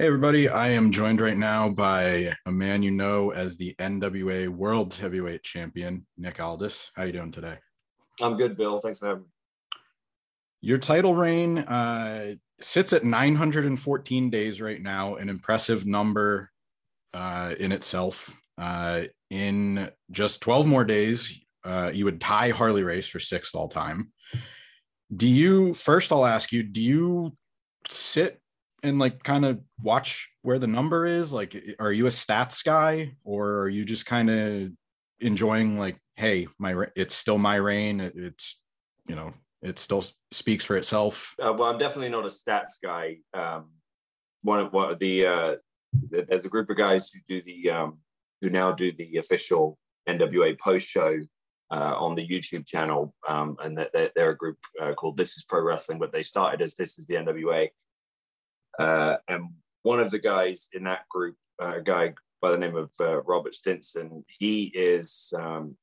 Hey, everybody. I am joined right now by a man you know as the NWA World Heavyweight Champion, Nick Aldis. How you doing today? I'm good, Bill. Thanks for having me. Your title reign uh, sits at 914 days right now, an impressive number uh, in itself. Uh, in just 12 more days, uh, you would tie Harley Race for sixth all time. Do you, first, I'll ask you, do you sit and like kind of watch where the number is? Like, are you a stats guy or are you just kind of enjoying like, hey, my it's still my reign. It's you know, it still speaks for itself. Uh, well, I'm definitely not a stats guy. Um, one of of the uh, there's a group of guys who do the um, who now do the official NWA post show uh, on the YouTube channel, um, and they're, they're, a group uh, called This Is Pro Wrestling, but they started as This Is the NWA. Uh, and one of the guys in that group, uh, a guy by the name of uh, Robert Stinson, he is um,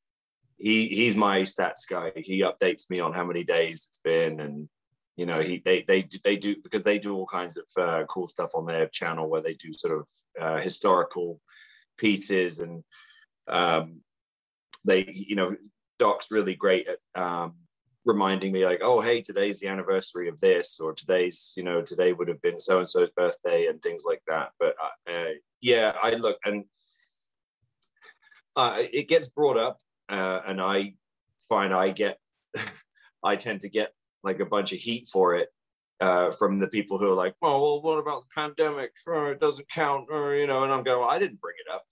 he he's my stats guy. He updates me on how many days it's been, and you know he they they they do because they do all kinds of uh, cool stuff on their channel where they do sort of historical pieces and um, they you know Doc's really great at um, reminding me like, oh, hey, today's the anniversary of this, or today's, you know, today would have been so and so's birthday and things like that. But uh, uh, yeah, I look and uh, it gets brought up, uh, and I find I get, I tend to get like a bunch of heat for it uh, from the people who are like, oh, well, what about the pandemic? Oh, it doesn't count, or you know, and I'm going, well, I didn't bring it up.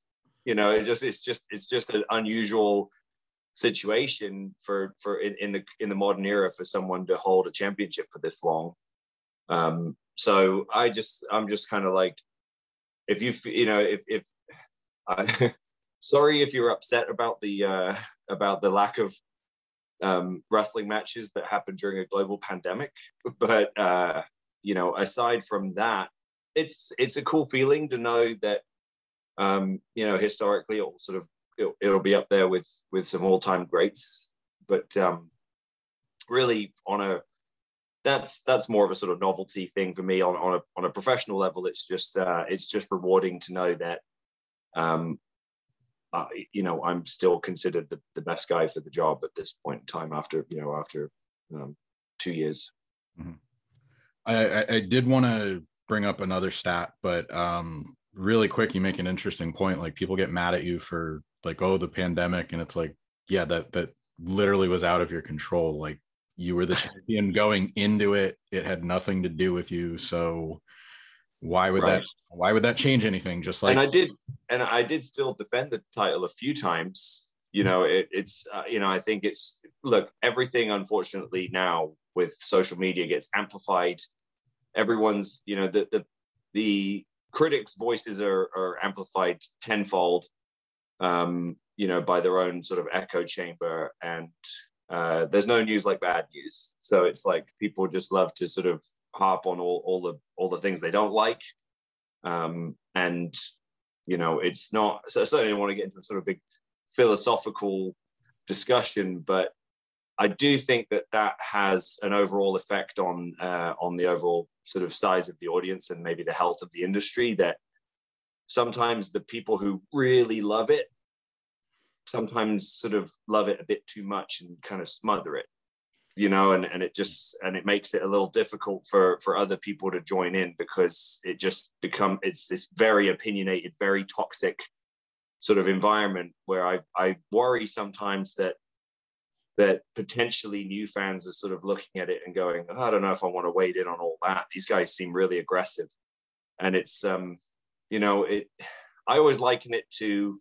You know, it's just, it's just, it's just an unusual situation for for in, in, the in the modern era for someone to hold a championship for this long. Um, so I just I'm just kind of like, if you you know if if I sorry if you're upset about the uh, about the lack of um, wrestling matches that happened during a global pandemic, but uh, you know aside from that, it's it's a cool feeling to know that um, you know historically or sort of it'll, it'll be up there with with some all time greats. But um, really, on a that's that's more of a sort of novelty thing for me. On on a on a professional level, it's just uh, it's just rewarding to know that um, uh, you know I'm still considered the, the best guy for the job at this point in time. After you know after um, two years. Mm-hmm. I, I did want to bring up another stat, but um, really quick, you make an interesting point. Like people get mad at you for like oh the pandemic and it's like yeah that that literally was out of your control. Like you were the champion going into it. It had nothing to do with you. So why would right. that why would that change anything? Just like and i did and i did still defend the title a few times. You know it, it's uh, you know i think it's look everything unfortunately now with social media gets amplified. Everyone's you know the the the critics voices are, are amplified tenfold um, you know, by their own sort of echo chamber. And uh, there's no news like bad news. So it's like people just love to sort of harp on all, all the all the things they don't like. Um, and you know, it's not. So I certainly don't want to get into a sort of big philosophical discussion, but I do think that that has an overall effect on uh, on the overall sort of size of the audience and maybe the health of the industry. That sometimes the people who really love it sometimes sort of love it a bit too much and kind of smother it you know and, and it just and it makes it a little difficult for for other people to join in because it just become it's this very opinionated very toxic sort of environment where i i worry sometimes that that potentially new fans are sort of looking at it and going oh, i don't know if i want to wade in on all that. These guys seem really aggressive. And it's um you know, it. I always liken it to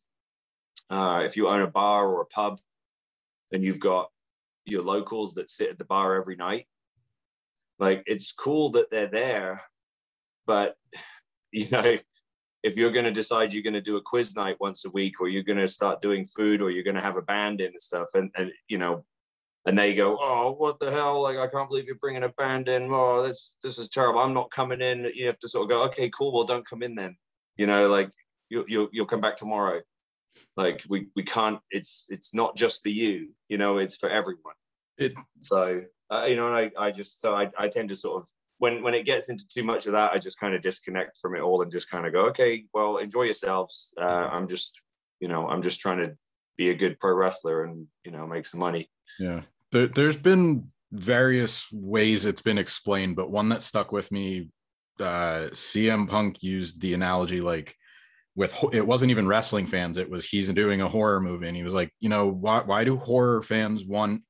uh, if you own a bar or a pub, and you've got your locals that sit at the bar every night. Like it's cool that they're there, but you know, if you're going to decide you're going to do a quiz night once a week, or you're going to start doing food, or you're going to have a band in and stuff, and and you know, and they go, "Oh, what the hell? Like, I can't believe you're bringing a band in. Oh, this this is terrible. I'm not coming in." You have to sort of go, "Okay, cool. Well, don't come in then." You know like you, you you'll come back tomorrow like we we can't it's it's not just for you you know it's for everyone it so uh, you know, I, I just so I, I tend to sort of when when it gets into too much of that, I just kind of disconnect from it all and just kind of go, okay, well, enjoy yourselves. Uh, I'm just, you know, I'm just trying to be a good pro wrestler and you know make some money. Yeah, there, there's been various ways it's been explained, but one that stuck with me, uh, CM Punk used the analogy like with it wasn't even wrestling fans it was he's doing a horror movie and he was like you know why why do horror fans want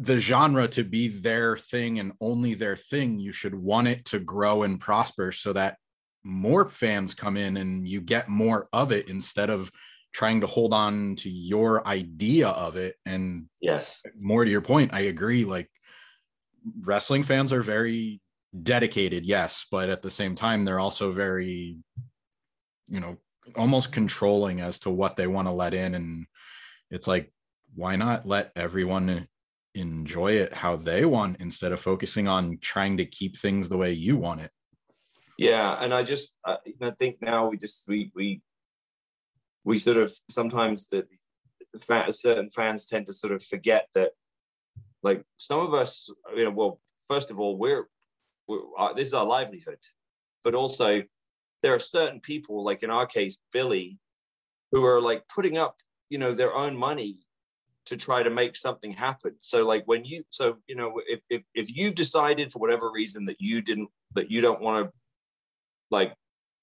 the genre to be their thing and only their thing? You should want it to grow and prosper so that more fans come in and you get more of it instead of trying to hold on to your idea of it. And yes. more to your point i agree like wrestling fans are very dedicated yes but at the same time they're also very you know almost controlling as to what they want to let in. And it's like why not let everyone enjoy it how they want instead of focusing on trying to keep things the way you want it? Yeah and i just i, think now we just we we we sort of sometimes the, the certain fans tend to sort of forget that like some of us you know well first of all we're, this is our livelihood but also there are certain people like in our case billy who are like putting up you know their own money to try to make something happen. So like when you so you know if if, if you've decided for whatever reason that you didn't that you don't want to like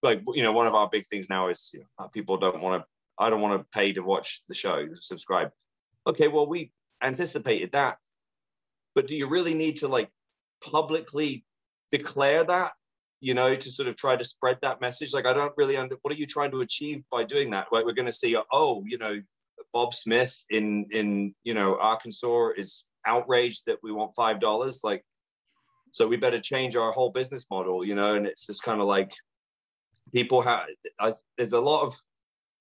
like you know one of our big things now is you know, people don't want to I don't want to pay to watch the show subscribe. Okay, well we anticipated that. But do you really need to like publicly declare that you know, to sort of try to spread that message. Like, I don't really under what are you trying to achieve by doing that? Like, we're going to see, oh, you know, Bob Smith in in you know Arkansas is outraged that we want five dollars. Like, so we better change our whole business model, you know. And it's just kind of like people have. I, there's a lot of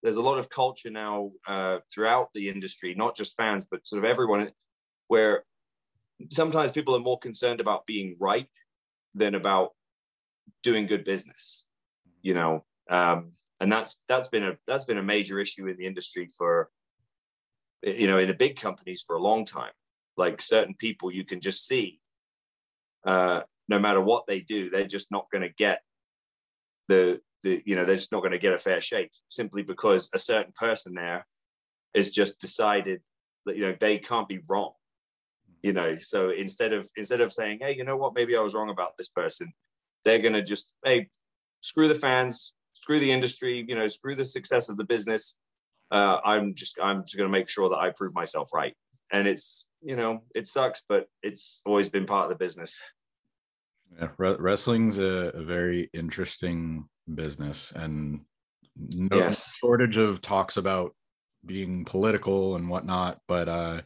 there's a lot of culture now uh, throughout the industry, not just fans, but sort of everyone, where sometimes people are more concerned about being right than about doing good business. You know, um, and that's that's been a that's been a major issue in the industry for you know in the big companies for a long time like certain people you can just see uh, no matter what they do they're just not going to get the the you know they're just not going to get a fair shake simply because a certain person there has just decided that you know they can't be wrong you know so instead of instead of saying hey you know what maybe i was wrong about this person they're going to just hey screw the fans screw the industry you know screw the success of the business uh, I'm just I'm just going to make sure that I prove myself right. And it's you know it sucks, but it's always been part of the business. Yeah, re- wrestling's a, a, very interesting business, and no yes. shortage of talks about being political and whatnot. But uh,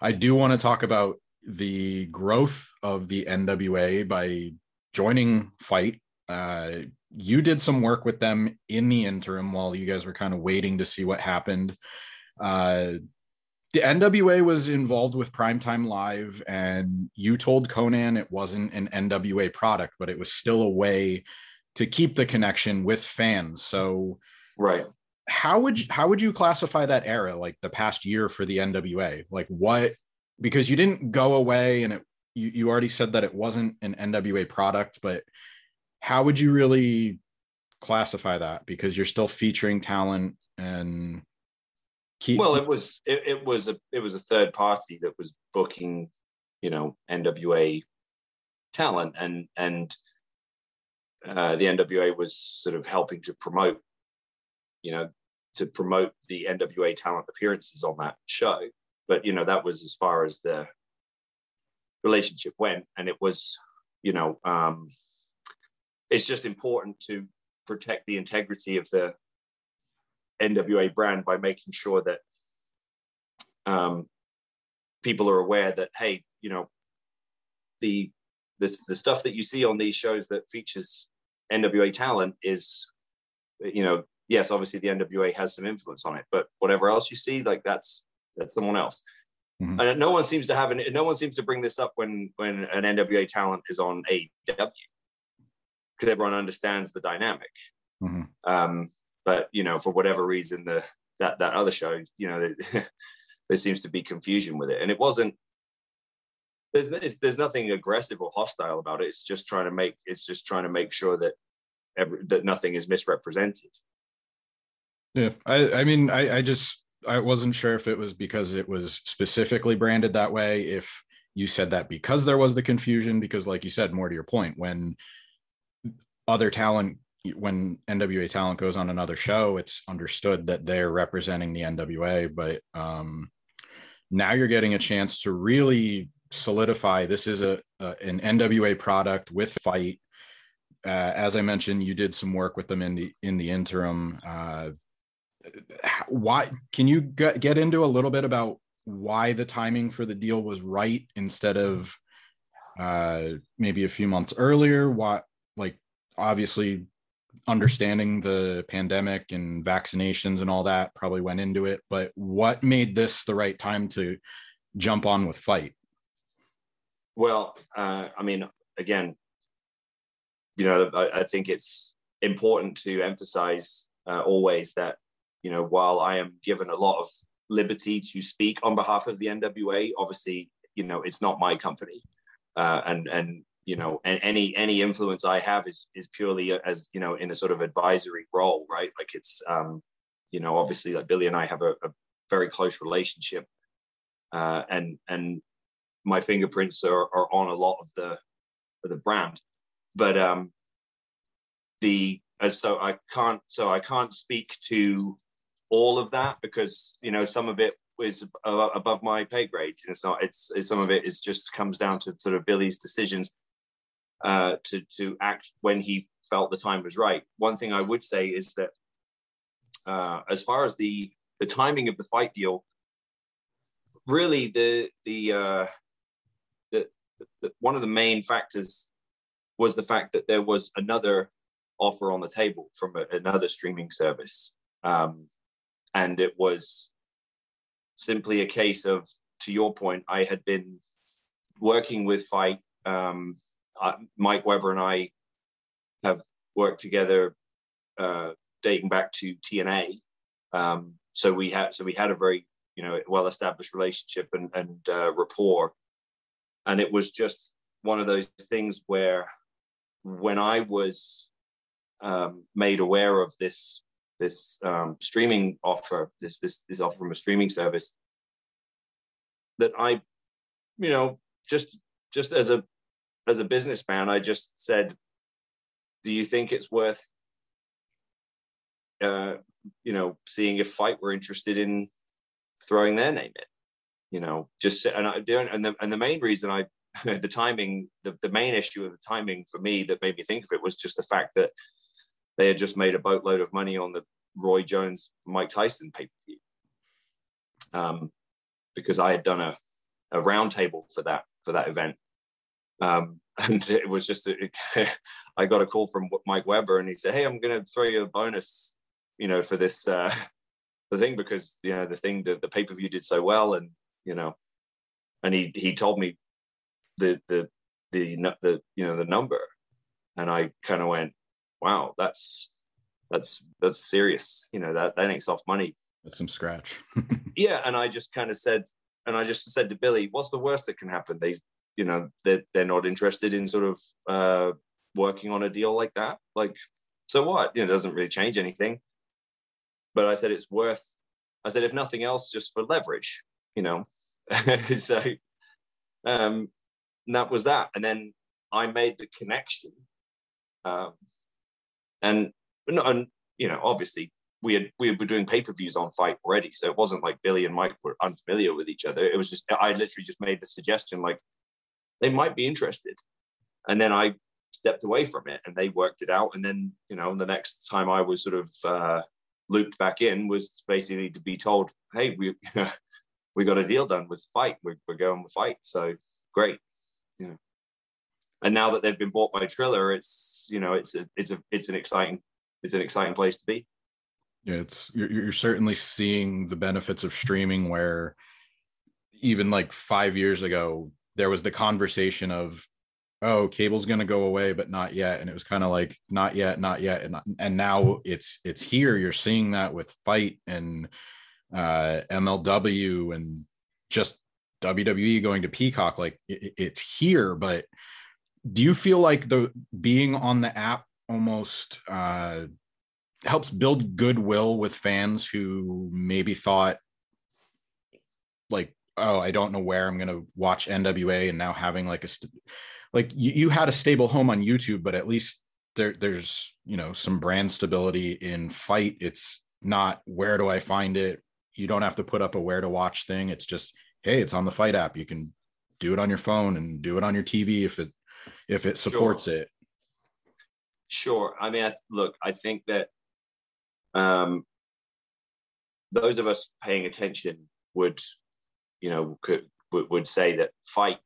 I do want to talk about the growth of the NWA by joining FITE. Uh, you did some work with them in the interim while you guys were kind of waiting to see what happened. Uh, the NWA was involved with Primetime Live, and you told Conan it wasn't an NWA product, but it was still a way to keep the connection with fans. So, right. How would you, how would you classify that era, like the past year for the NWA? Like what? Because you didn't go away, and it you, you already said that it wasn't an NWA product, but how would you really classify that because you're still featuring talent and keep well it was it, it was a it was a third party that was booking you know nwa talent and and uh, the nwa was sort of helping to promote you know to promote the nwa talent appearances on that show. But you know that was as far as the relationship went. And it was you know um it's just important to protect the integrity of the NWA brand by making sure that um, people are aware that hey, you know, the, the the stuff that you see on these shows that features NWA talent is, you know, yes, obviously the NWA has some influence on it, but whatever else you see, like that's that's someone else. Mm-hmm. And no one seems to have an, no one seems to bring this up when when an NWA talent is on AEW because everyone understands the dynamic. Mm-hmm. Um, but you know, for whatever reason, the that that other show, you know, there seems to be confusion with it, and it wasn't. there's there's nothing aggressive or hostile about it. It's just trying to make it's just trying to make sure that every, that nothing is misrepresented. Yeah, I I mean I I just I wasn't sure if it was because it was specifically branded that way. If you said that because there was the confusion, because like you said, more to your point, when other talent when NWA talent goes on another show, it's understood that they're representing the NWA. But um, now you're getting a chance to really solidify this is a, a an NWA product with FITE. Uh, as I mentioned, you did some work with them in the in the interim. Uh, why can you get, get into a little bit about why the timing for the deal was right instead of uh, maybe a few months earlier? What like obviously understanding the pandemic and vaccinations and all that probably went into it, but what made this the right time to jump on with FITE? Well, uh, I mean, again, you know, I, I, think it's important to emphasize uh, always that, you know, while I am given a lot of liberty to speak on behalf of the NWA, obviously, you know, it's not my company. Uh, and and you know, and any any influence I have is is purely as you know in a sort of advisory role, right? Like it's, um, you know, obviously like Billy and I have a, a very close relationship, uh, and and my fingerprints are, are on a lot of the of the brand, but um, the as so I can't so I can't speak to all of that because you know some of it is above my pay grade. And it's not. It's, it's some of it is just comes down to sort of Billy's decisions uh, to to act when he felt the time was right. One thing I would say is that uh, as far as the the timing of the FITE deal, really the the, uh, the, the one of the main factors was the fact that there was another offer on the table from a, another streaming service, um, and it was simply a case of, to your point, I had been working with FITE um, uh, Mike Weber and I have worked together uh, dating back to TNA. Um, so we had so we had a very you know well established relationship and, and uh, rapport, and it was just one of those things where when I was um, made aware of this this um, streaming offer, this this this offer from a streaming service, that I, you know, just just as a as a businessman, I just said, "Do you think it's worth, uh, you know, seeing if FITE were interested in throwing their name in?" You know, just and I and the and the main reason I the timing the, the main issue of the timing for me that made me think of it was just the fact that they had just made a boatload of money on the Roy Jones Mike Tyson pay per view. Um, because I had done a, a roundtable for that for that event um, and it was just, I got a call from Mike Weber and he said, Hey, I'm going to throw you a bonus, you know, for this, uh, the thing, because, you know, the thing that the pay-per-view did so well. And, you know, and he, he told me the, the, the, the, you know, the number. And I kind of went, wow, that's, that's, that's serious. You know, that, that ain't soft money. That's some scratch. yeah. And I just kind of said, and I just said to Billy, what's the worst that can happen? They you know they're, they're not interested in sort of uh, working on a deal like that like so what you know, it doesn't really change anything but i said it's worth i said if nothing else just for leverage you know so um that was that and then i made the connection um and and you know obviously we had we were doing pay-per-views on FITE already so it wasn't like billy and mike were unfamiliar with each other it was just i literally just made the suggestion like they might be interested. And then I stepped away from it and they worked it out. And then, you know, the next time I was sort of uh, looped back in was basically to be told, hey, we we got a deal done with FITE. We're, we're going with FITE. So great. And now that they've been bought by Triller, it's you know it's a it's a it's an exciting it's an exciting place to be. Yeah, it's you're, you're certainly seeing the benefits of streaming where even like five years ago there was the conversation of oh cable's going to go away but not yet. And it was kind of like not yet not yet and, and now it's it's here. You're seeing that with FITE and uh mlw and just WWE going to Peacock, like it, it's here, but do you feel like the being on the app almost uh, helps build goodwill with fans who maybe thought like oh i don't know where i'm going to watch nwa and now having like a st- like you, you had a stable home on youtube but at least there there's you know some brand stability in FITE. It's not where do i find it? You don't have to put up a where to watch thing. It's just hey it's on the FITE app. You can do it on your phone and do it on your tv if it if it supports sure. it sure i mean I, look i think that um those of us paying attention would you know could would, would say that FITE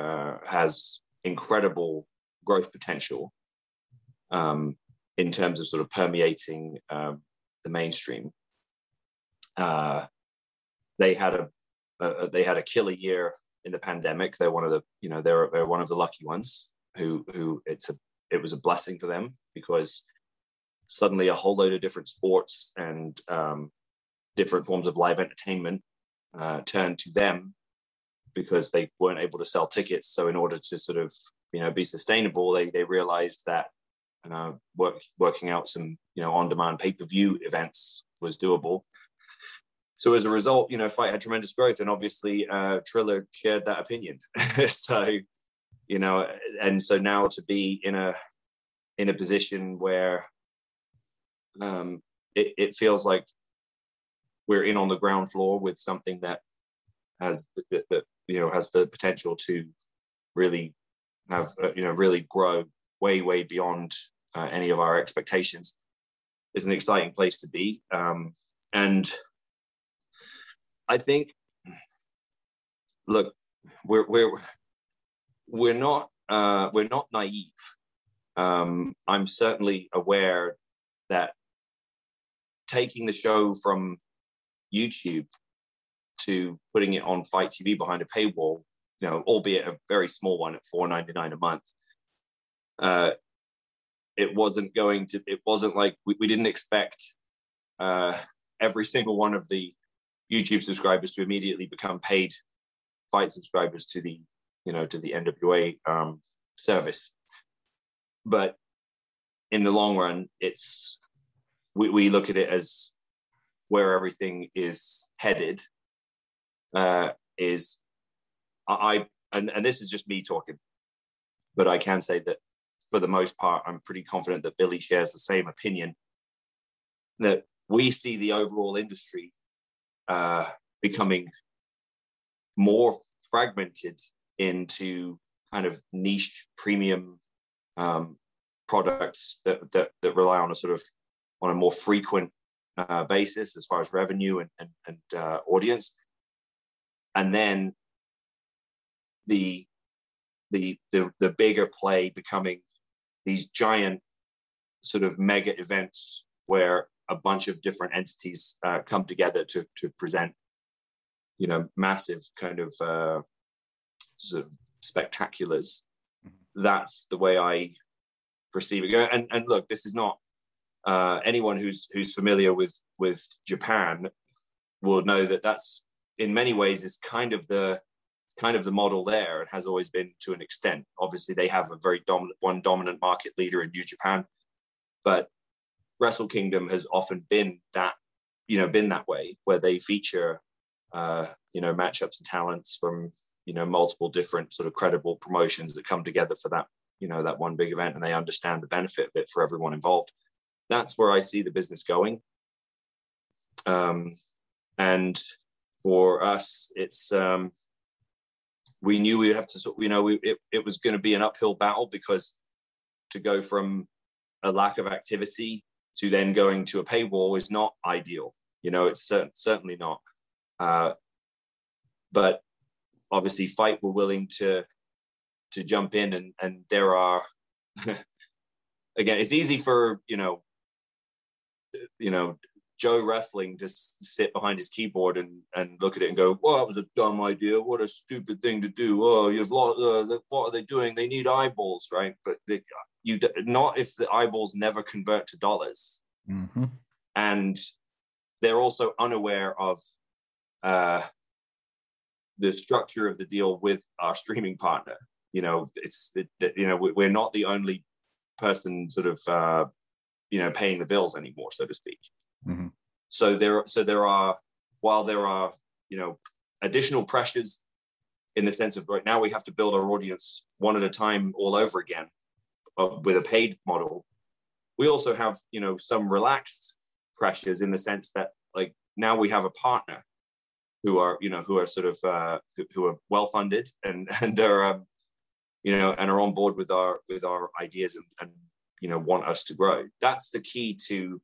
uh, has incredible growth potential um, in terms of sort of permeating um, the mainstream. Uh, they had a, a, they had a killer year in the pandemic. They're one of the you know they're they're one of the lucky ones who who it's a it was a blessing for them because suddenly a whole load of different sports and um, different forms of live entertainment uh, turned to them because they weren't able to sell tickets. So in order to sort of you know be sustainable, they they realized that uh, work, working out some you know on-demand pay-per-view events was doable. So as a result, you know, FITE had tremendous growth, and obviously uh, Triller shared that opinion. so, you know, and so now to be in a in a position where um, it, it feels like we're in on the ground floor with something that has that, you know has the potential to really have uh, you know really grow way way beyond uh, any of our expectations is an exciting place to be um, and i think look we're we're we're not uh, we're not naive um, i'm certainly aware that taking the show from youtube to putting it on FITE TV behind a paywall, you know, albeit a very small one at four ninety nine a month. Uh, it wasn't going to. It wasn't like we, we didn't expect uh, every single one of the YouTube subscribers to immediately become paid FITE subscribers to the you know to the NWA um, service. But in the long run, it's we, we look at it as where everything is headed uh, is I, and, and this is just me talking, but I can say that for the most part, I'm pretty confident that Billy shares the same opinion that we see the overall industry uh, becoming more fragmented into kind of niche premium um, products that, that, that rely on a sort of on a more frequent uh, basis as far as revenue and, and, and uh, audience. And then the the the, the bigger play becoming these giant sort of mega events where a bunch of different entities uh, come together to to present you know massive kind of uh, sort of spectaculars mm-hmm. that's the way i perceive it and and look this is not uh, anyone who's who's familiar with with japan will know that that's in many ways is kind of the kind of the model there. It has always been to an extent. Obviously, they have a very dominant one dominant market leader in New Japan, but Wrestle Kingdom has often been that you know been that way where they feature uh, you know matchups and talents from you know multiple different sort of credible promotions that come together for that you know that one big event and they understand the benefit of it for everyone involved. That's where I see the business going. Um, and for us, it's um, we knew we'd have to, you know, we, it, it was going to be an uphill battle because to go from a lack of activity to then going to a paywall is not ideal. You know, it's cert- certainly not. Uh, but obviously, FITE were willing to to jump in, and and there are again, it's easy for you know, you know, Joe Wrestling just sit behind his keyboard and, and look at it and go, "Well, that was a dumb idea. What a stupid thing to do. Oh, you've lost. Uh, what are they doing? They need eyeballs, right? But they, you not if the eyeballs never convert to dollars, mm-hmm. and they're also unaware of uh, the structure of the deal with our streaming partner. You know, it's it, you know we're not the only person sort of uh, you know paying the bills anymore, so to speak. Mm-hmm. So there, so there are while there are you know additional pressures in the sense of right now we have to build our audience one at a time all over again uh, with a paid model. We also have you know some relaxed pressures in the sense that like now we have a partner who are you know who are sort of uh, who, who are well funded and and are um, you know and are on board with our with our ideas and, and you know want us to grow that's the key to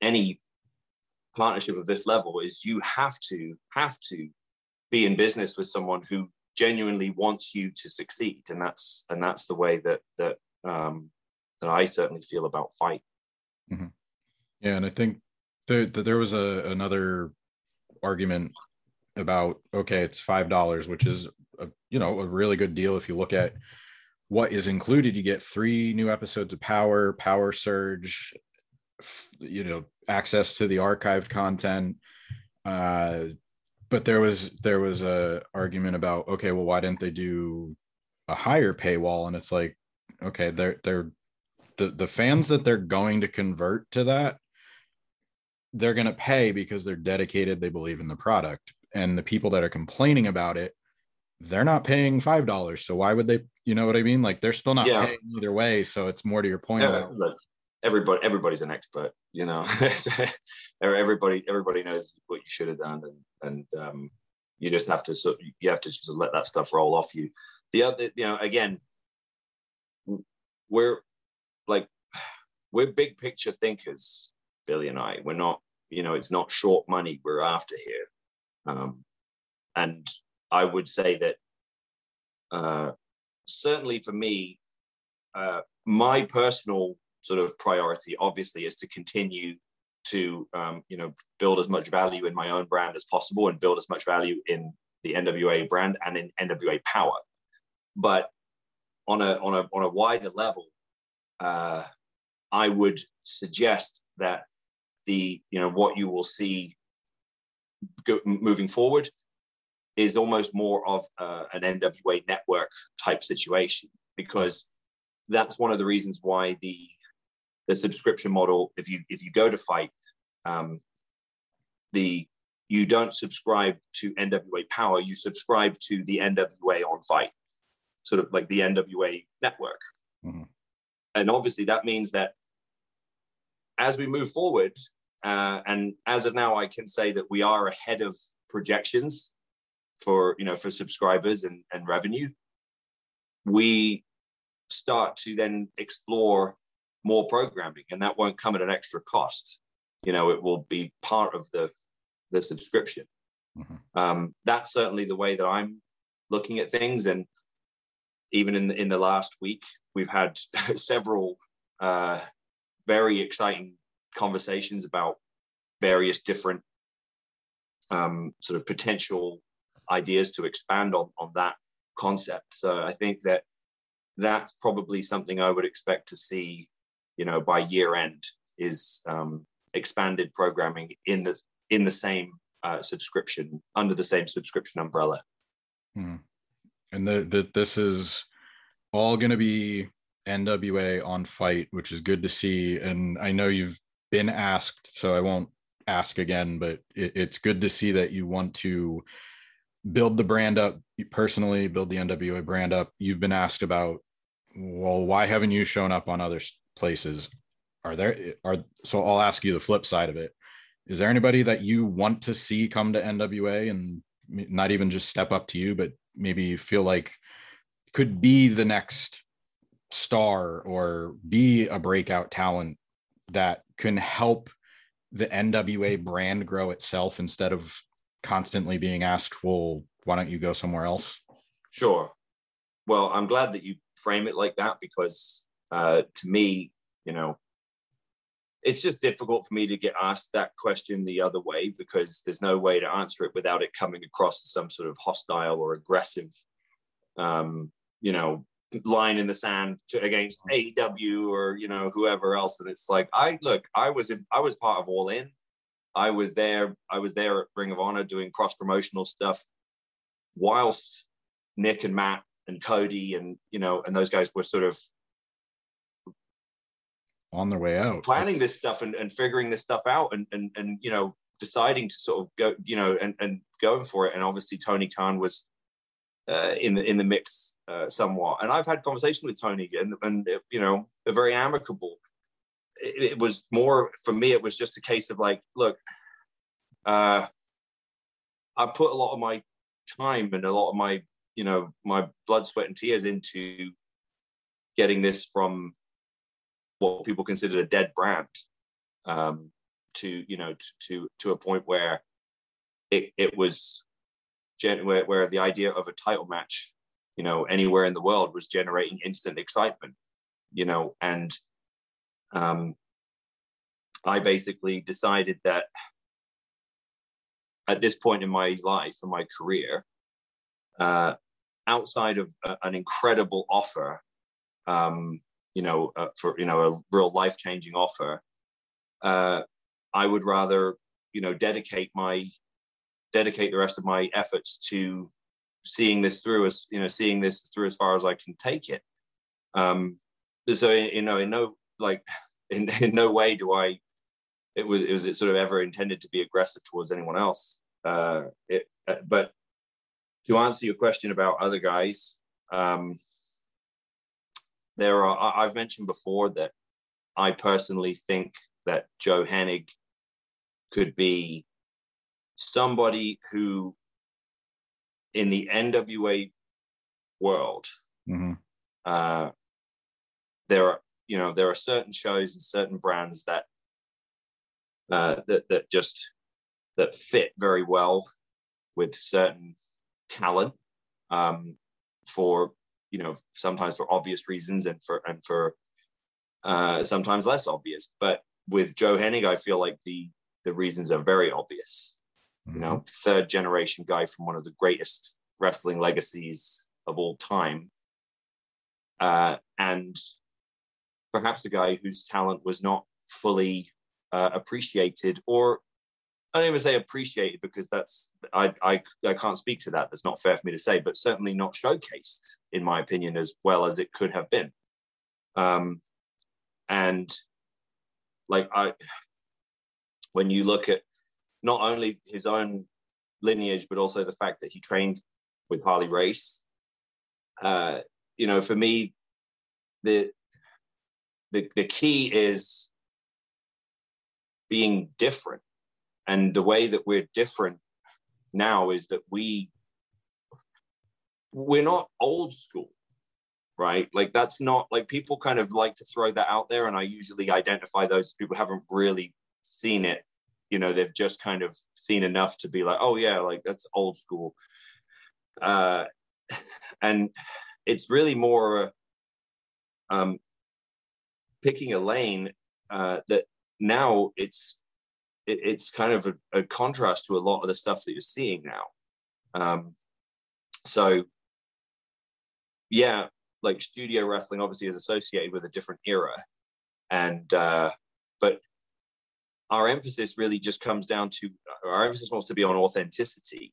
any partnership of this level is you have to have to be in business with someone who genuinely wants you to succeed and that's and that's the way that that um that i certainly feel about FITE. mm-hmm. yeah and i think there, there was a another argument about okay it's five dollars which is a, you know a really good deal if you look at what is included you get three new episodes of power power surge you know access to the archived content uh but there was there was a argument about okay well why didn't they do a higher paywall and it's like okay they're they're the the fans that they're going to convert to that they're going to pay because they're dedicated they believe in the product. And the people that are complaining about it they're not paying five dollars. So why would they you know what i mean? Like they're still not yeah. paying either way. So it's more to your point yeah, about look, everybody everybody's an expert you know? Everybody everybody knows what you should have done. And and um, you just have to so you have to just let that stuff roll off you. The other you know again we're like we're big picture thinkers billy and i we're not you know it's not short money we're after here um, and I would say that uh, certainly for me, uh, my personal sort of priority obviously is to continue to um, you know build as much value in my own brand as possible and build as much value in the NWA brand and in NWA Power. But on a on a on a wider level, uh, I would suggest that the you know what you will see go, moving forward is almost more of uh, an NWA network type situation because that's one of the reasons why the the subscription model, if you if you go to FITE um, the you don't subscribe to NWA Power, you subscribe to the NWA on FITE, sort of like the NWA network. Mm-hmm. And obviously that means that as we move forward, uh, and as of now, I can say that we are ahead of projections for you know for subscribers and, and revenue. We start to then explore more programming, and that won't come at an extra cost. You know, it will be part of the the subscription. Mm-hmm. Um, that's certainly the way that I'm looking at things, and even in the, in the last week, we've had several uh, very exciting conversations about various different um, sort of potential ideas to expand on, on that concept. So I think that that's probably something I would expect to see, you know, by year end is um, expanded programming in the in the same uh, subscription under the same subscription umbrella. Hmm. And that this is all going to be NWA on FITE, which is good to see. And I know you've been asked, so I won't ask again, but it, it's good to see that you want to build the brand up personally, build the NWA brand up. You've been asked about, well, why haven't you shown up on other places? Are there are so I'll ask you the flip side of it. Is there anybody that you want to see come to NWA and not even just step up to you, but maybe feel like could be the next star or be a breakout talent that can help the NWA brand grow itself instead of constantly being asked, well, why don't you go somewhere else? Sure. Well, I'm glad that you frame it like that because uh, to me, you know, it's just difficult for me to get asked that question the other way because there's no way to answer it without it coming across as some sort of hostile or aggressive, um, you know, line in the sand to, against AEW or you know whoever else. And it's like I look, I was in, I was part of All In. I was there. I was there at Ring of Honor doing cross promotional stuff whilst Nick and Matt and Cody and you know and those guys were sort of on their way out. planning this stuff and, and figuring this stuff out and, and and you know deciding to sort of go you know and, and going for it. And obviously Tony Khan was uh, in the in the mix uh, somewhat. And I've had conversation with Tony and and you know they're very amicable. It, it, was more for me it was just a case of like look uh I put a lot of my time and a lot of my you know my blood sweat and tears into getting this from what people considered a dead brand um, to you know to to a point where it it was gen- where, where the idea of a title match you know anywhere in the world was generating instant excitement you know and um i basically decided that at this point in my life and my career uh outside of a, an incredible offer um you know, uh, for you know a real life changing offer, uh, I would rather you know dedicate my dedicate the rest of my efforts to seeing this through as you know seeing this through as far as I can take it. Um, so you know, in no like in, in no way do I. It was it was it sort of ever intended to be aggressive towards anyone else. Uh, it, uh, but to answer your question about other guys, um, there are I've mentioned before that I personally think that Joe Hennig could be somebody who in the NWA world mm-hmm. uh, there are you know there are certain shows and certain brands that uh, that that just that fit very well with certain talent um, for you know sometimes for obvious reasons and for and for uh, sometimes less obvious. But with Joe Hennig, I feel like the the reasons are very obvious. Mm-hmm. You know, mm-hmm. third generation guy from one of the greatest wrestling legacies of all time, uh, and perhaps a guy whose talent was not fully uh, appreciated or I don't even say appreciated because that's I, I I can't speak to that. That's not fair for me to say, but certainly not showcased, in my opinion, as well as it could have been. Um, and like I, when you look at not only his own lineage, but also the fact that he trained with Harley Race, uh, you know, for me, the the the key is being different and the way that we're different now is that we we're not old school right? Like that's not like people kind of like to throw that out there and i usually identify those people haven't really seen it. You know they've just kind of seen enough to be like oh yeah like that's old school. Uh and it's really more um picking a lane uh that now it's it, it's kind of a, a, contrast to a lot of the stuff that you're seeing now. Um, so, yeah, like studio wrestling obviously is associated with a different era, and uh, but our emphasis really just comes down to our emphasis wants to be on authenticity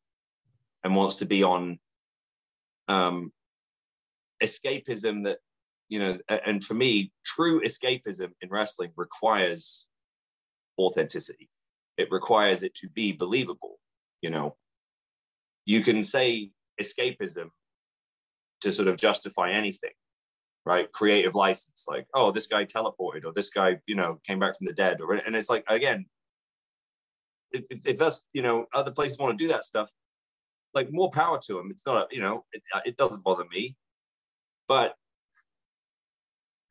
and wants to be on um, escapism that you know and for me true escapism in wrestling requires authenticity it requires it to be believable you know? You can say escapism to sort of justify anything right? Creative license like oh this guy teleported or this guy you know came back from the dead or and it's like again if, if that's you know other places want to do that stuff like more power to them it's not a, you know it, it doesn't bother me. But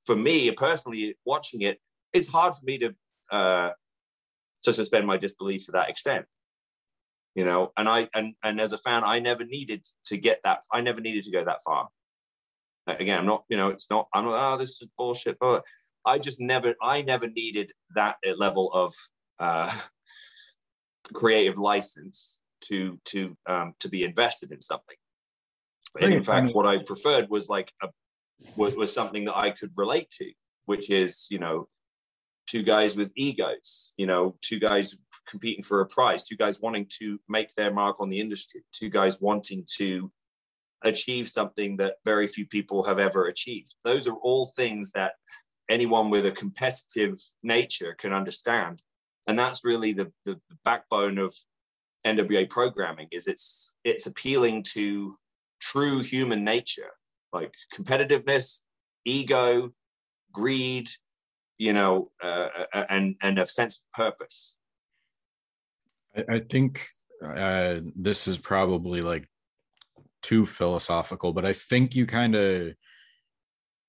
for me personally watching it it's hard for me to uh to suspend my disbelief to that extent you know and i and and as a fan i never needed to get that i never needed to go that far. Again i'm not you know it's not i'm not oh this is bullshit but i just never i never needed that level of uh creative license to to um to be invested in something. And in fact what i preferred was like a was, was something that i could relate to which is you know two guys with egos, you know, two guys competing for a prize, two guys wanting to make their mark on the industry, two guys wanting to achieve something that very few people have ever achieved. Those are all things that anyone with a competitive nature can understand. And that's really the, the backbone of NWA programming is it's it's appealing to true human nature, like competitiveness, ego, greed, you know, uh, uh, and and a sense of purpose. I, I think uh, this is probably like too philosophical, but I think you kind of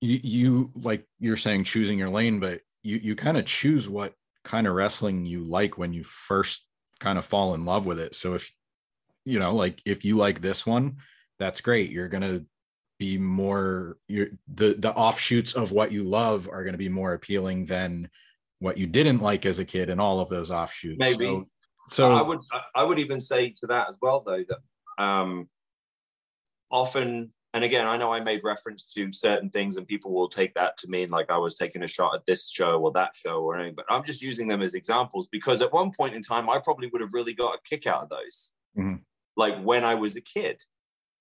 you, you like you're saying choosing your lane, but you you kind of choose what kind of wrestling you like when you first kind of fall in love with it. So if you know, like if you like this one, that's great. You're gonna be more you're the the offshoots of what you love are going to be more appealing than what you didn't like as a kid and all of those offshoots. Maybe. so, so i would i would even say to that as well though that um often and again i know i made reference to certain things and people will take that to mean like i was taking a shot at this show or that show or anything but i'm just using them as examples because at one point in time i probably would have really got a kick out of those. Mm-hmm. like when i was a kid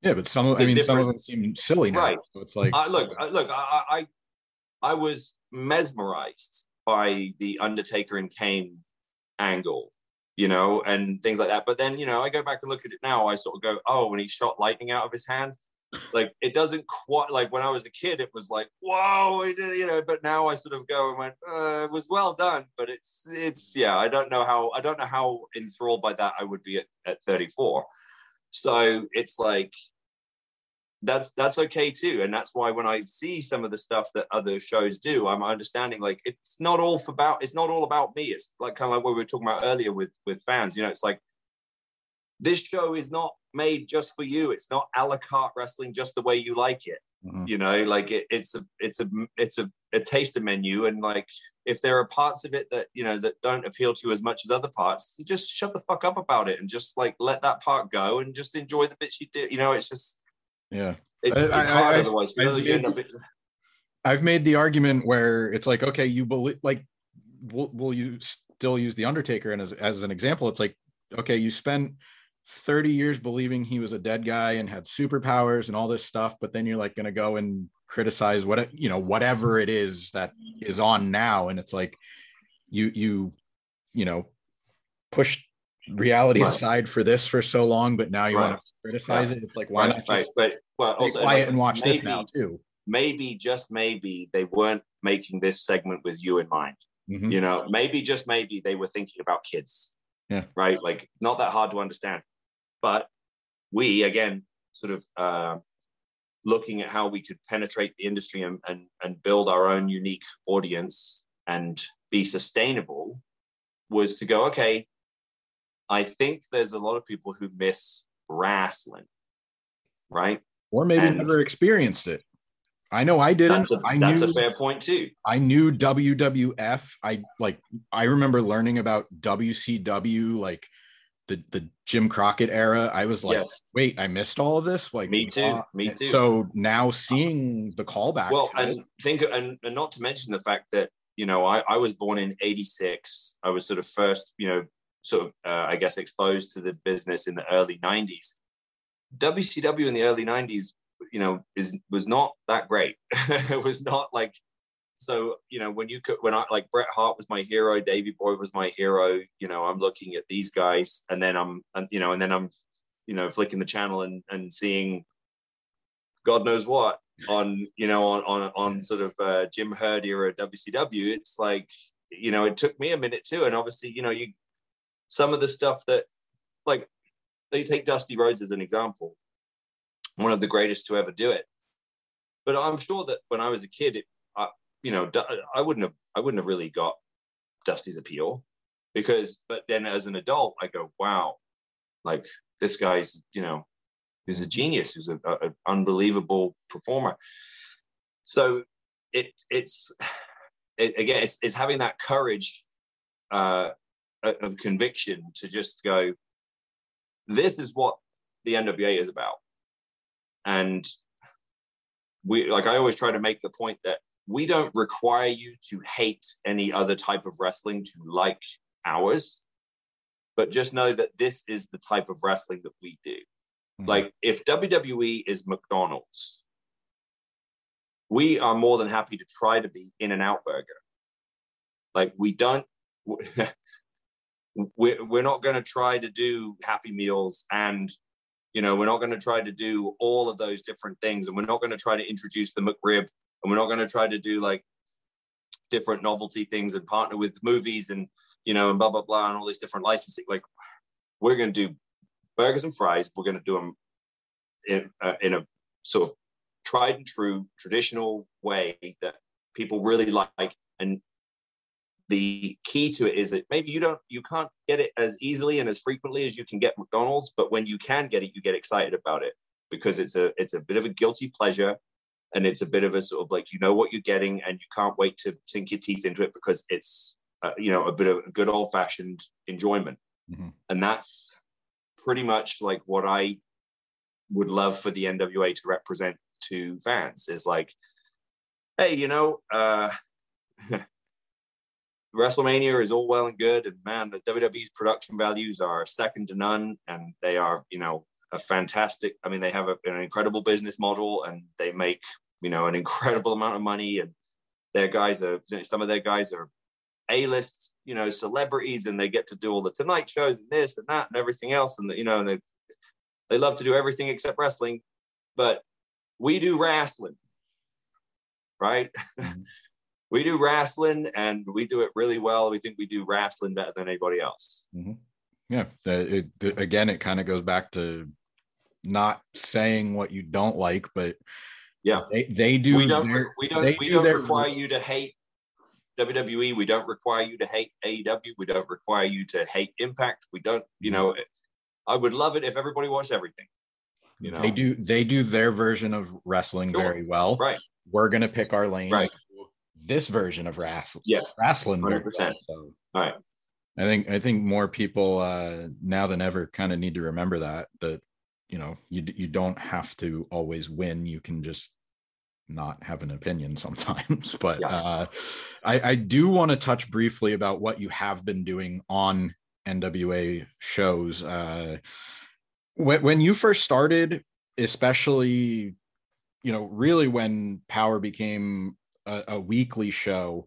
yeah, but some of I mean some of them seem silly now. Right. So it's like uh, look, uh, look, I, I I was mesmerized by the Undertaker and Kane angle, you know, and things like that. But then, you know, I go back and look at it now, I sort of go, oh, when he shot lightning out of his hand, like it doesn't quite like when I was a kid, it was like, whoa, you know, but now I sort of go and went, uh, it was well done, but it's it's yeah, I don't know how I don't know how enthralled by that I would be at, at 34. So it's like that's that's okay too. And that's why when i see some of the stuff that other shows do i'm understanding like it's not all for about it's not all about me. It's like kind of like what we were talking about earlier with with fans you know it's like this show is not made just for you. It's not a la carte wrestling just the way you like it. Mm-hmm. you know like it, it's a it's a it's a, a taster menu. And like if there are parts of it that you know that don't appeal to you as much as other parts you just shut the fuck up about it and just like let that part go and just enjoy the bits you do. You know it's just yeah. It's, it's I, hard I, otherwise. I've, made, I've made the argument where it's like, okay, you believe, like, will, will you still use The Undertaker? And as, as an example, it's like, okay, you spent 30 years believing he was a dead guy and had superpowers and all this stuff, but then you're like going to go and criticize what, you know, whatever it is that is on now. And it's like, you, you, you know, push reality right. aside for this for so long, but now you right. want to criticize right. it. It's like why not just right. well, also, quiet and watch maybe, this now too? Maybe just maybe they weren't making this segment with you in mind. Mm-hmm. You know, maybe just maybe they were thinking about kids. Yeah. Right. Like not that hard to understand, but we again sort of uh, looking at how we could penetrate the industry and, and and build our own unique audience and be sustainable was to go okay I think there's a lot of people who miss wrestling, right? Or maybe and never experienced it. I know I didn't. That's a, I that's knew, a fair point too. I knew WWF. I like. I remember learning about WCW, like the the Jim Crockett era. I was like, yes. wait, I missed all of this. Like, me too. Uh, me too. So now seeing the callback. Well, and it, think, and, and not to mention the fact that you know I, I was born in '86. I was sort of first, you know, sort of, uh, I guess, exposed to the business in the early 90s. WCW in the early 90s, you know, is was not that great. it was not like so, you know, when you could, when I like Bret Hart was my hero, Davey Boy was my hero. You know, I'm looking at these guys, and then I'm, and, you know, and then I'm, you know, flicking the channel and and seeing, God knows what on, you know, on on on sort of uh, Jim Herd era WCW. It's like, you know, it took me a minute too, and obviously, you know, you some of the stuff that, like, they take Dusty Rhodes as an example, one of the greatest to ever do it. But I'm sure that when I was a kid, it, I, you know, I wouldn't have, I wouldn't have really got Dusty's appeal because, but then as an adult, I go, wow, like this guy's, you know, he's a genius, he's an unbelievable performer. So it, it's, it, again, it's, it's having that courage uh, of conviction to just go, this is what the NWA is about. And we, like, I always try to make the point that we don't require you to hate any other type of wrestling to like ours, but just know that this is the type of wrestling that we do. Mm-hmm. Like if WWE is McDonald's, we are more than happy to try to be In-N-Out burger. Like we don't we're, we're not going to try to do happy meals and you know we're not going to try to do all of those different things and we're not going to try to introduce the mcrib and we're not going to try to do like different novelty things and partner with movies and you know and blah blah blah and all these different licensing. Like we're going to do burgers and fries. We're going to do them in, uh, in a sort of tried and true traditional way that people really like and the key to it is that maybe you don't you can't get it as easily and as frequently as you can get McDonald's, but when you can get it, you get excited about it because it's a it's a bit of a guilty pleasure and it's a bit of a sort of like you know what you're getting and you can't wait to sink your teeth into it because it's uh, you know a bit of a good old fashioned enjoyment mm-hmm. and that's pretty much like what i would love for the nwa to represent to fans is like hey you know uh WrestleMania is all well and good, and man, the WWE's production values are second to none, and they are, you know, a fantastic. I mean, they have a, an incredible business model, and they make, you know, an incredible amount of money, and their guys are some of their guys are A-list, you know, celebrities, and they get to do all the Tonight shows and this and that and everything else, and you know, and they they love to do everything except wrestling, but we do wrestling, right? Mm-hmm. We do wrestling and we do it really well. We think we do wrestling better than anybody else. Mm-hmm. Yeah. It, it, again, it kind of goes back to not saying what you don't like, but yeah, they, they do. We don't, their, we don't, we do don't their, require you to hate WWE. We don't require you to hate AEW. We don't require you to hate Impact. We don't, you mm-hmm. know, I would love it if everybody watched everything. You know, they do, they do their version of wrestling sure. very well. Right. We're going to pick our lane. Right this version of wrestling. Yes, wrestling. 100%. So, All right. I think I think more people uh, now than ever kind of need to remember that that you know you you don't have to always win. You can just not have an opinion sometimes. But yeah. uh, I, I do want to touch briefly about what you have been doing on NWA shows. Uh, when when you first started, especially you know really when power became a, a weekly show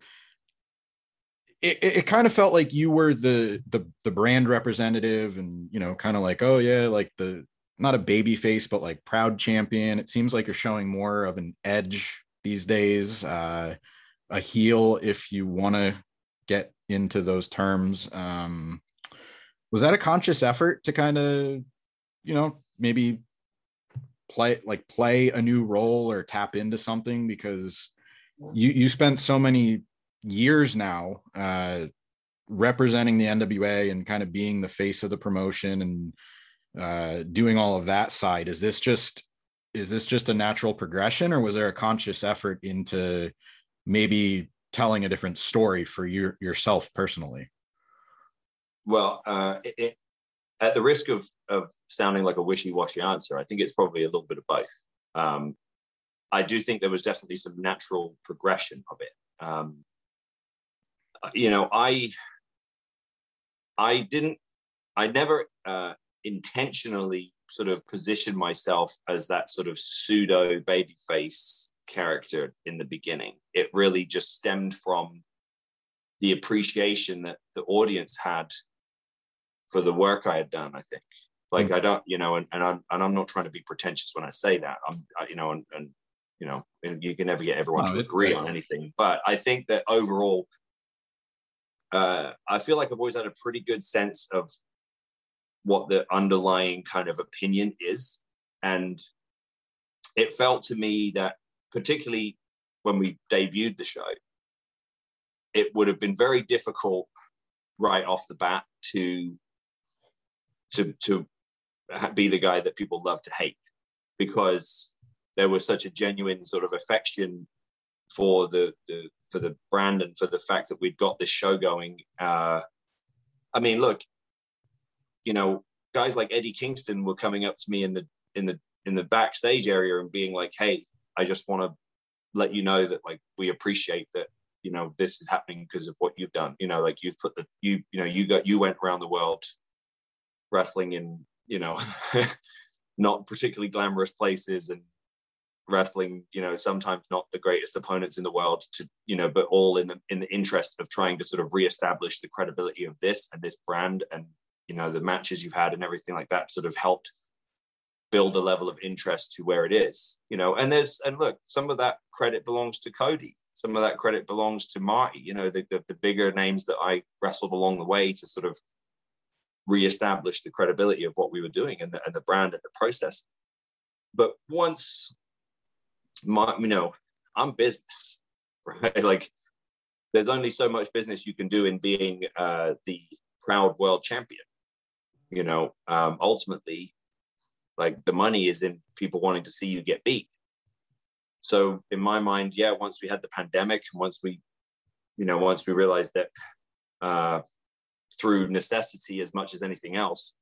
it, it kind of felt like you were the the the brand representative and you know kind of like oh yeah like the not a baby face but like proud champion. It seems like you're showing more of an edge these days uh a heel if you want to get into those terms. Um was that a conscious effort to kind of you know maybe play like play a new role or tap into something? Because you you spent so many years now uh, representing the NWA and kind of being the face of the promotion and uh, doing all of that side. Is this just is this just a natural progression, or was there a conscious effort into maybe telling a different story for your yourself personally? Well, uh, it, it, at the risk of of sounding like a wishy washy answer, I think it's probably a little bit of both. Um, I do think there was definitely some natural progression of it. Um, you know, I I didn't, I never uh, intentionally sort of positioned myself as that sort of pseudo babyface character in the beginning. It really just stemmed from the appreciation that the audience had for the work I had done. I think, like, mm-hmm. I don't, you know, and, and I'm and I'm not trying to be pretentious when I say that. I'm, you know, and, and you know, you can never get everyone no, to agree on anything. But I think that overall, uh, I feel like I've always had a pretty good sense of what the underlying kind of opinion is. And it felt to me that, particularly when we debuted the show, it would have been very difficult right off the bat to to to be the guy that people love to hate because there was such a genuine sort of affection for the, the for the brand and for the fact that we'd got this show going. Uh, I mean, look, you know, guys like Eddie Kingston were coming up to me in the in the in the backstage area and being like, "Hey, I just want to let you know that like we appreciate that you know this is happening because of what you've done you know like you've put the you you know you got you went around the world wrestling in you know not particularly glamorous places and wrestling you know sometimes not the greatest opponents in the world to you know but all in the in the interest of trying to sort of reestablish the credibility of this and this brand and you know the matches you've had and everything like that sort of helped build a level of interest to where it is you know. And there's and look some of that credit belongs to cody. Some of that credit belongs to marty you know the, the, the bigger names that i wrestled along the way to sort of reestablish the credibility of what we were doing and the, and the brand and the process. But once my you know i'm business right? Like there's only so much business you can do in being uh, the proud world champion you know? Um, ultimately like the money is in people wanting to see you get beat. So in my mind yeah once we had the pandemic once we you know once we realized that uh, through necessity as much as anything else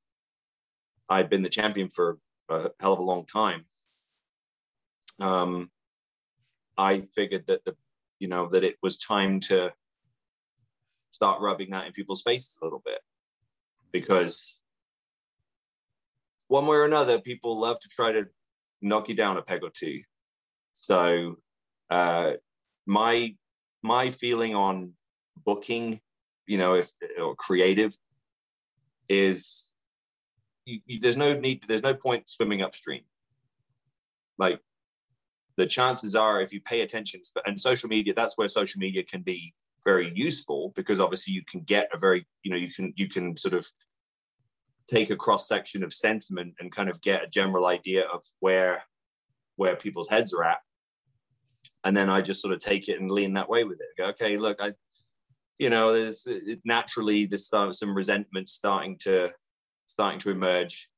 i'd been the champion for a hell of a long time um, i figured that the you know that it was time to start rubbing that in people's faces a little bit because one way or another, people love to try to knock you down a peg or two. So uh, my my feeling on booking, you know, if or creative, is you, you, there's no need, there's no point swimming upstream. Like the chances are, if you pay attention, and social media, that's where social media can be very useful because obviously you can get a very, you know, you can you can sort of take a cross section of sentiment and kind of get a general idea of where where people's heads are at. And then i just sort of take it and lean that way with it. Go okay look i you know there's naturally there's some resentment starting to starting to emerge.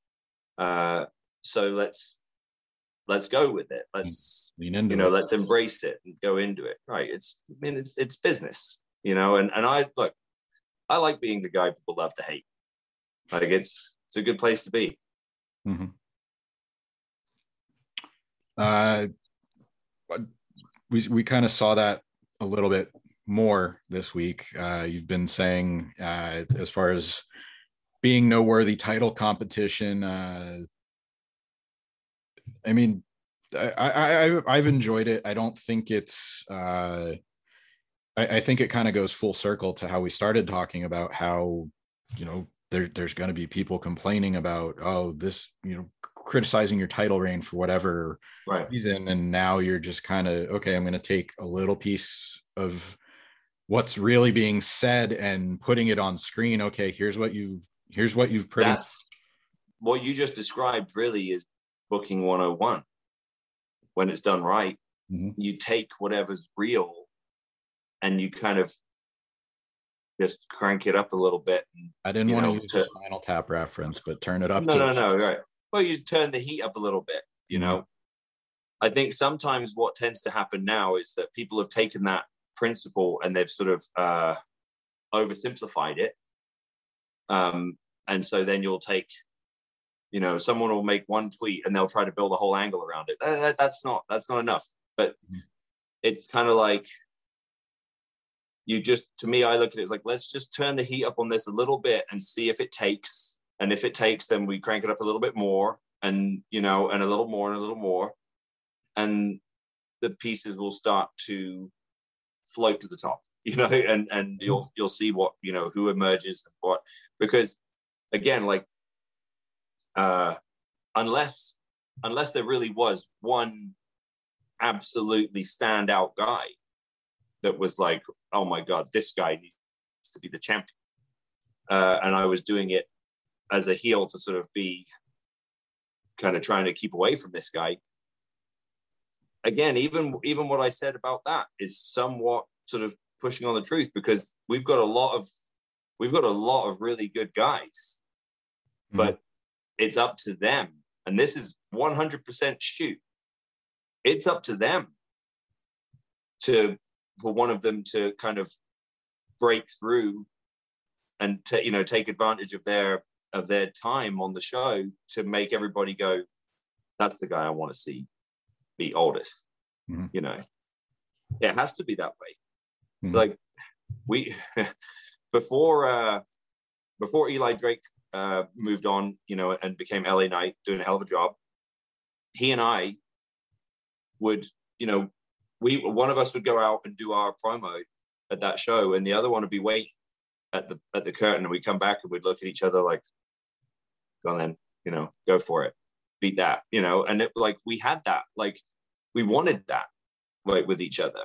Uh so let's let's go with it let's lean into you know it. let's embrace it and go into it right it's i mean it's it's business you know and and i look i like being the guy people love to hate like it's it's a good place to be. Mm-hmm. Uh, we we kind of saw that a little bit more this week. Uh, you've been saying uh, as far as being no worthy title competition. Uh, I mean, I, I I've enjoyed it. I don't think it's. Uh, I, I think it kind of goes full circle to how we started talking about how you know there, there's going to be people complaining about oh this you know criticizing your title reign for whatever right. reason and now you're just kind of okay i'm going to take a little piece of what's really being said and putting it on screen okay here's what you here's what you've pretty That's, what you just described really is booking 101 when it's done right mm-hmm. you take whatever's real and you kind of just crank it up a little bit. And, I didn't want know, to use to, the Spinal Tap reference, but turn it up. No, no, no, right. Well, you turn the heat up a little bit. You mm-hmm. know, I think sometimes what tends to happen now is that people have taken that principle and they've sort of uh, oversimplified it. Um, and so then you'll take, you know, someone will make one tweet and they'll try to build a whole angle around it. That, that's not that's not enough. But mm-hmm. it's kind of like you just to me i look at it as like let's just turn the heat up on this a little bit and see if it takes and if it takes then we crank it up a little bit more and you know and a little more and a little more and the pieces will start to float to the top you know and and mm-hmm. you'll you'll see what you know who emerges and what because again like uh unless unless there really was one absolutely standout guy that was like, oh my God, this guy needs to be the champion. Uh, and I was doing it as a heel to sort of be kind of trying to keep away from this guy. Again, even even what I said about that is somewhat sort of pushing on the truth because we've got a lot of we've got a lot of really good guys, mm-hmm. but it's up to them. And this is 100% shoot. It's up to them to for one of them to kind of break through and to, you know take advantage of their of their time on the show to make everybody go that's the guy i want to see be Aldis mm-hmm. you know it has to be that way. Mm-hmm. Like we before uh before Eli Drake uh moved on, you know, and became LA Knight, doing a hell of a job. He and I would, you know, we one of us would go out and do our promo at that show, and the other one would be waiting at the at the curtain, and we'd come back and we'd look at each other like, "Go on then, you know, go for it, beat that," you know. And it like we had that, like we wanted that, like with each other,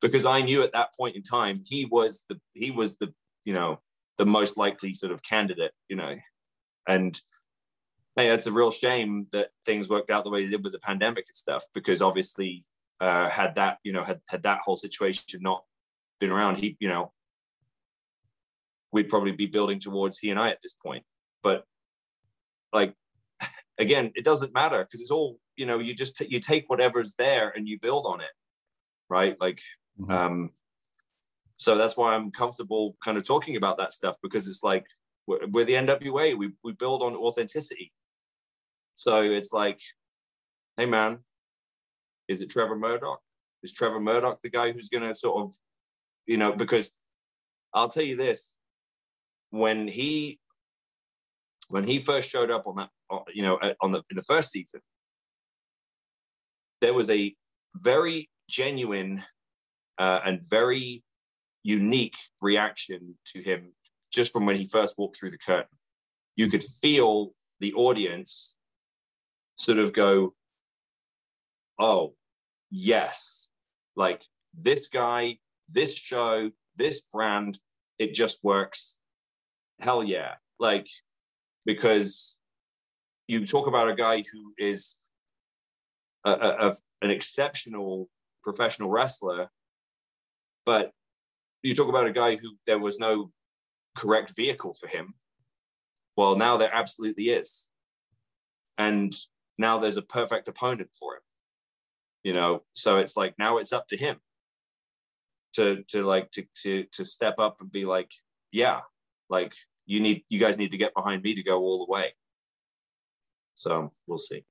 because I knew at that point in time he was the he was the you know the most likely sort of candidate, you know, and hey, it's a real shame that things worked out the way they did with the pandemic and stuff, because obviously, uh, had that, you know, had, had that whole situation not been around, he, you know, we'd probably be building towards he and I at this point. But like, again, it doesn't matter because it's all, you know, you just, t- you take whatever's there and you build on it. Right. Like, mm-hmm. um, so that's why I'm comfortable kind of talking about that stuff because it's like, we're, we're the NWA. We, we build on authenticity. So it's like, hey man, is it Trevor Murdoch? Is Trevor Murdoch the guy who's going to sort of, you know, because I'll tell you this, when he when he first showed up on that, uh, you know, on the in the first season, there was a very genuine uh, and very unique reaction to him just from when he first walked through the curtain. You could feel the audience sort of go, oh, yes, like this guy, this show, this brand, it just works. Hell yeah. Like, because you talk about a guy who is a, a, a, an exceptional professional wrestler, but you talk about a guy who there was no correct vehicle for him. Well, now there absolutely is. And now there's a perfect opponent for him you know so it's like now it's up to him to to like to to to step up and be like yeah like you need you guys need to get behind me to go all the way so we'll see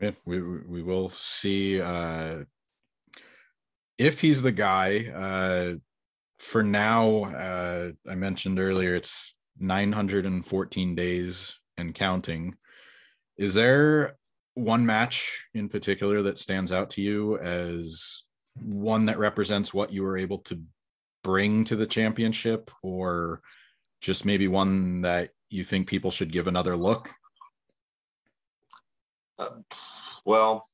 yeah we we will see uh if he's the guy uh for now uh i mentioned earlier it's 914 days and counting. Is there one match in particular that stands out to you as one that represents what you were able to bring to the championship or just maybe one that you think people should give another look? Uh, well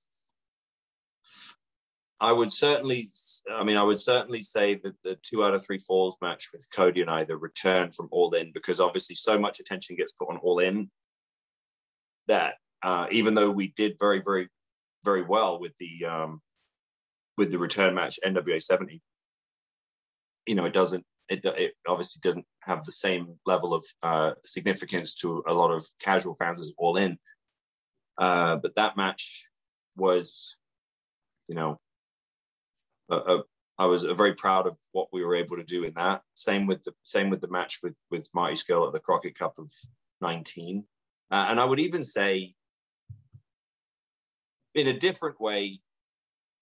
i would certainly i mean i would certainly say that the two out of three falls match with cody and i the return from all in because obviously so much attention gets put on all in that uh, even though we did very, very, very well with the um, with the return match NWA 70, you know, it doesn't. It, it obviously doesn't have the same level of uh, significance to a lot of casual fans as All In. Uh, but that match was, you know, I was very proud of what we were able to do in that. Same with the same with the match with with Marty Scurll at the Crockett Cup of 19. Uh, and I would even say in a different way,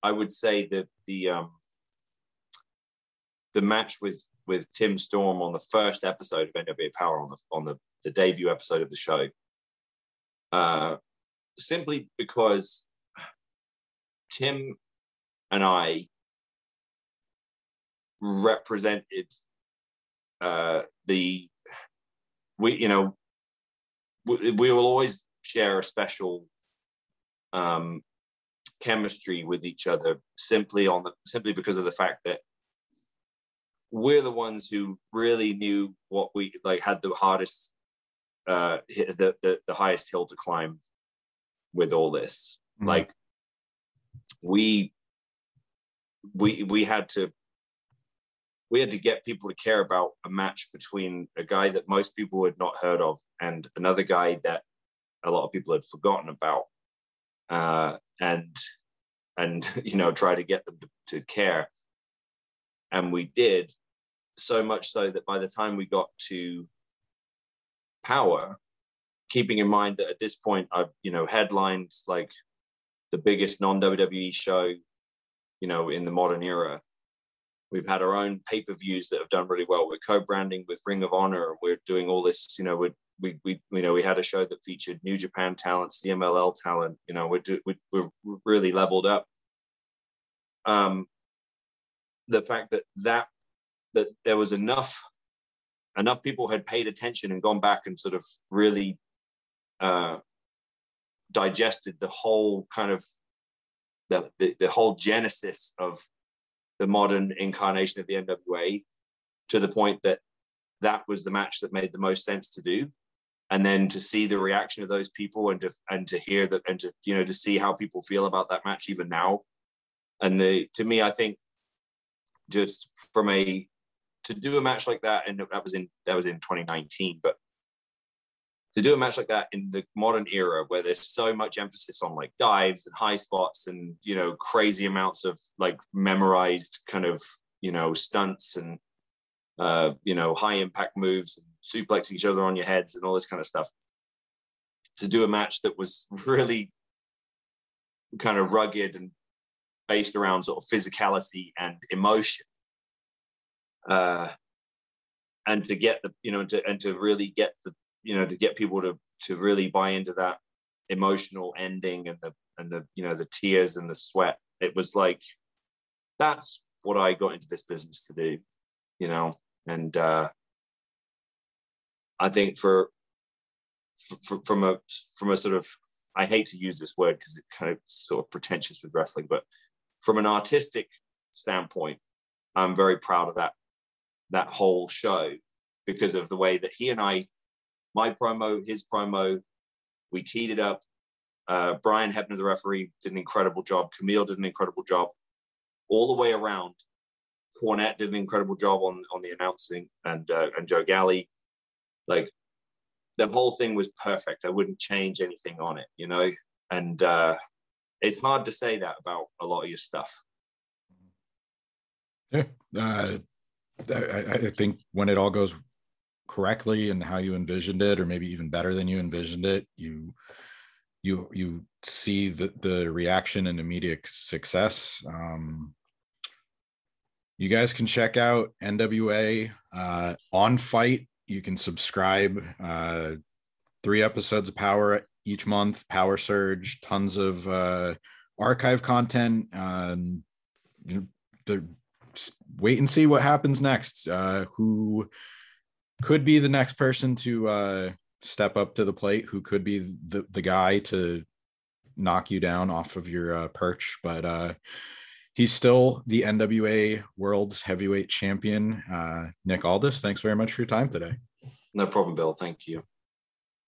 I would say that the um, the match with with Tim Storm on the first episode of NWA Power on the on the, the debut episode of the show, uh, simply because Tim and I represented uh, the we you know we, we will always share a special um, chemistry with each other simply on the simply because of the fact that we're the ones who really knew what we like had the hardest uh the the, the highest hill to climb with all this mm-hmm. like we we we had to we had to get people to care about a match between a guy that most people had not heard of and another guy that a lot of people had forgotten about uh, and and you know try to get them to, to care and we did so much so that by the time we got to power keeping in mind that at this point i've you know headlined like the biggest non-wwe show you know, in the modern era. We've had our own pay-per-views that have done really well. We're co-branding with Ring of Honor. We're doing all this, you know, we we, we you know we had a show that featured New Japan talent, CMLL talent. You know, we're we're, we're really leveled up. Um, the fact that that that there was enough enough people had paid attention and gone back and sort of really uh, digested the whole kind of the, the, the whole genesis of the modern incarnation of the NWA to the point that that was the match that made the most sense to do. And then to see the reaction of those people and to and to hear that and to you know to see how people feel about that match even now. And the to me i think just from a to do a match like that and that was in that was in 2019 but to do a match like that in the modern era where there's so much emphasis on like dives and high spots and you know crazy amounts of like memorized kind of you know stunts and uh, you know high impact moves and suplexing each other on your heads and all this kind of stuff to do a match that was really kind of rugged and based around sort of physicality and emotion. Uh, and to get the you know to and to really get the you know to get people to to really buy into that emotional ending and the and the you know the tears and the sweat. It was like that's what i got into this business to do you know? And uh i think for, for from a from a sort of i hate to use this word because it kind of sort of pretentious with wrestling but from an artistic standpoint i'm very proud of that that whole show because of the way that he and i my promo, his promo. We teed it up. Uh, Brian Hebner, the referee, did an incredible job. Camille did an incredible job. All the way around, Cornette did an incredible job on on the announcing, and uh, and Joe Galli, like the whole thing was perfect. I wouldn't change anything on it, you know. And uh, it's hard to say that about a lot of your stuff. Yeah, uh, I, I think when it all goes correctly and how you envisioned it or maybe even better than you envisioned it you you you see the the reaction and immediate success. Um you guys can check out nwa uh on FITE. You can subscribe uh three episodes of power each month power surge tons of uh archive content um you know, the wait and see what happens next. Uh who could be the next person to uh, step up to the plate, who could be the, the guy to knock you down off of your uh, perch. But uh, he's still the NWA World's Heavyweight Champion. Uh, Nick Aldis, thanks very much for your time today. No problem, Bill. Thank you.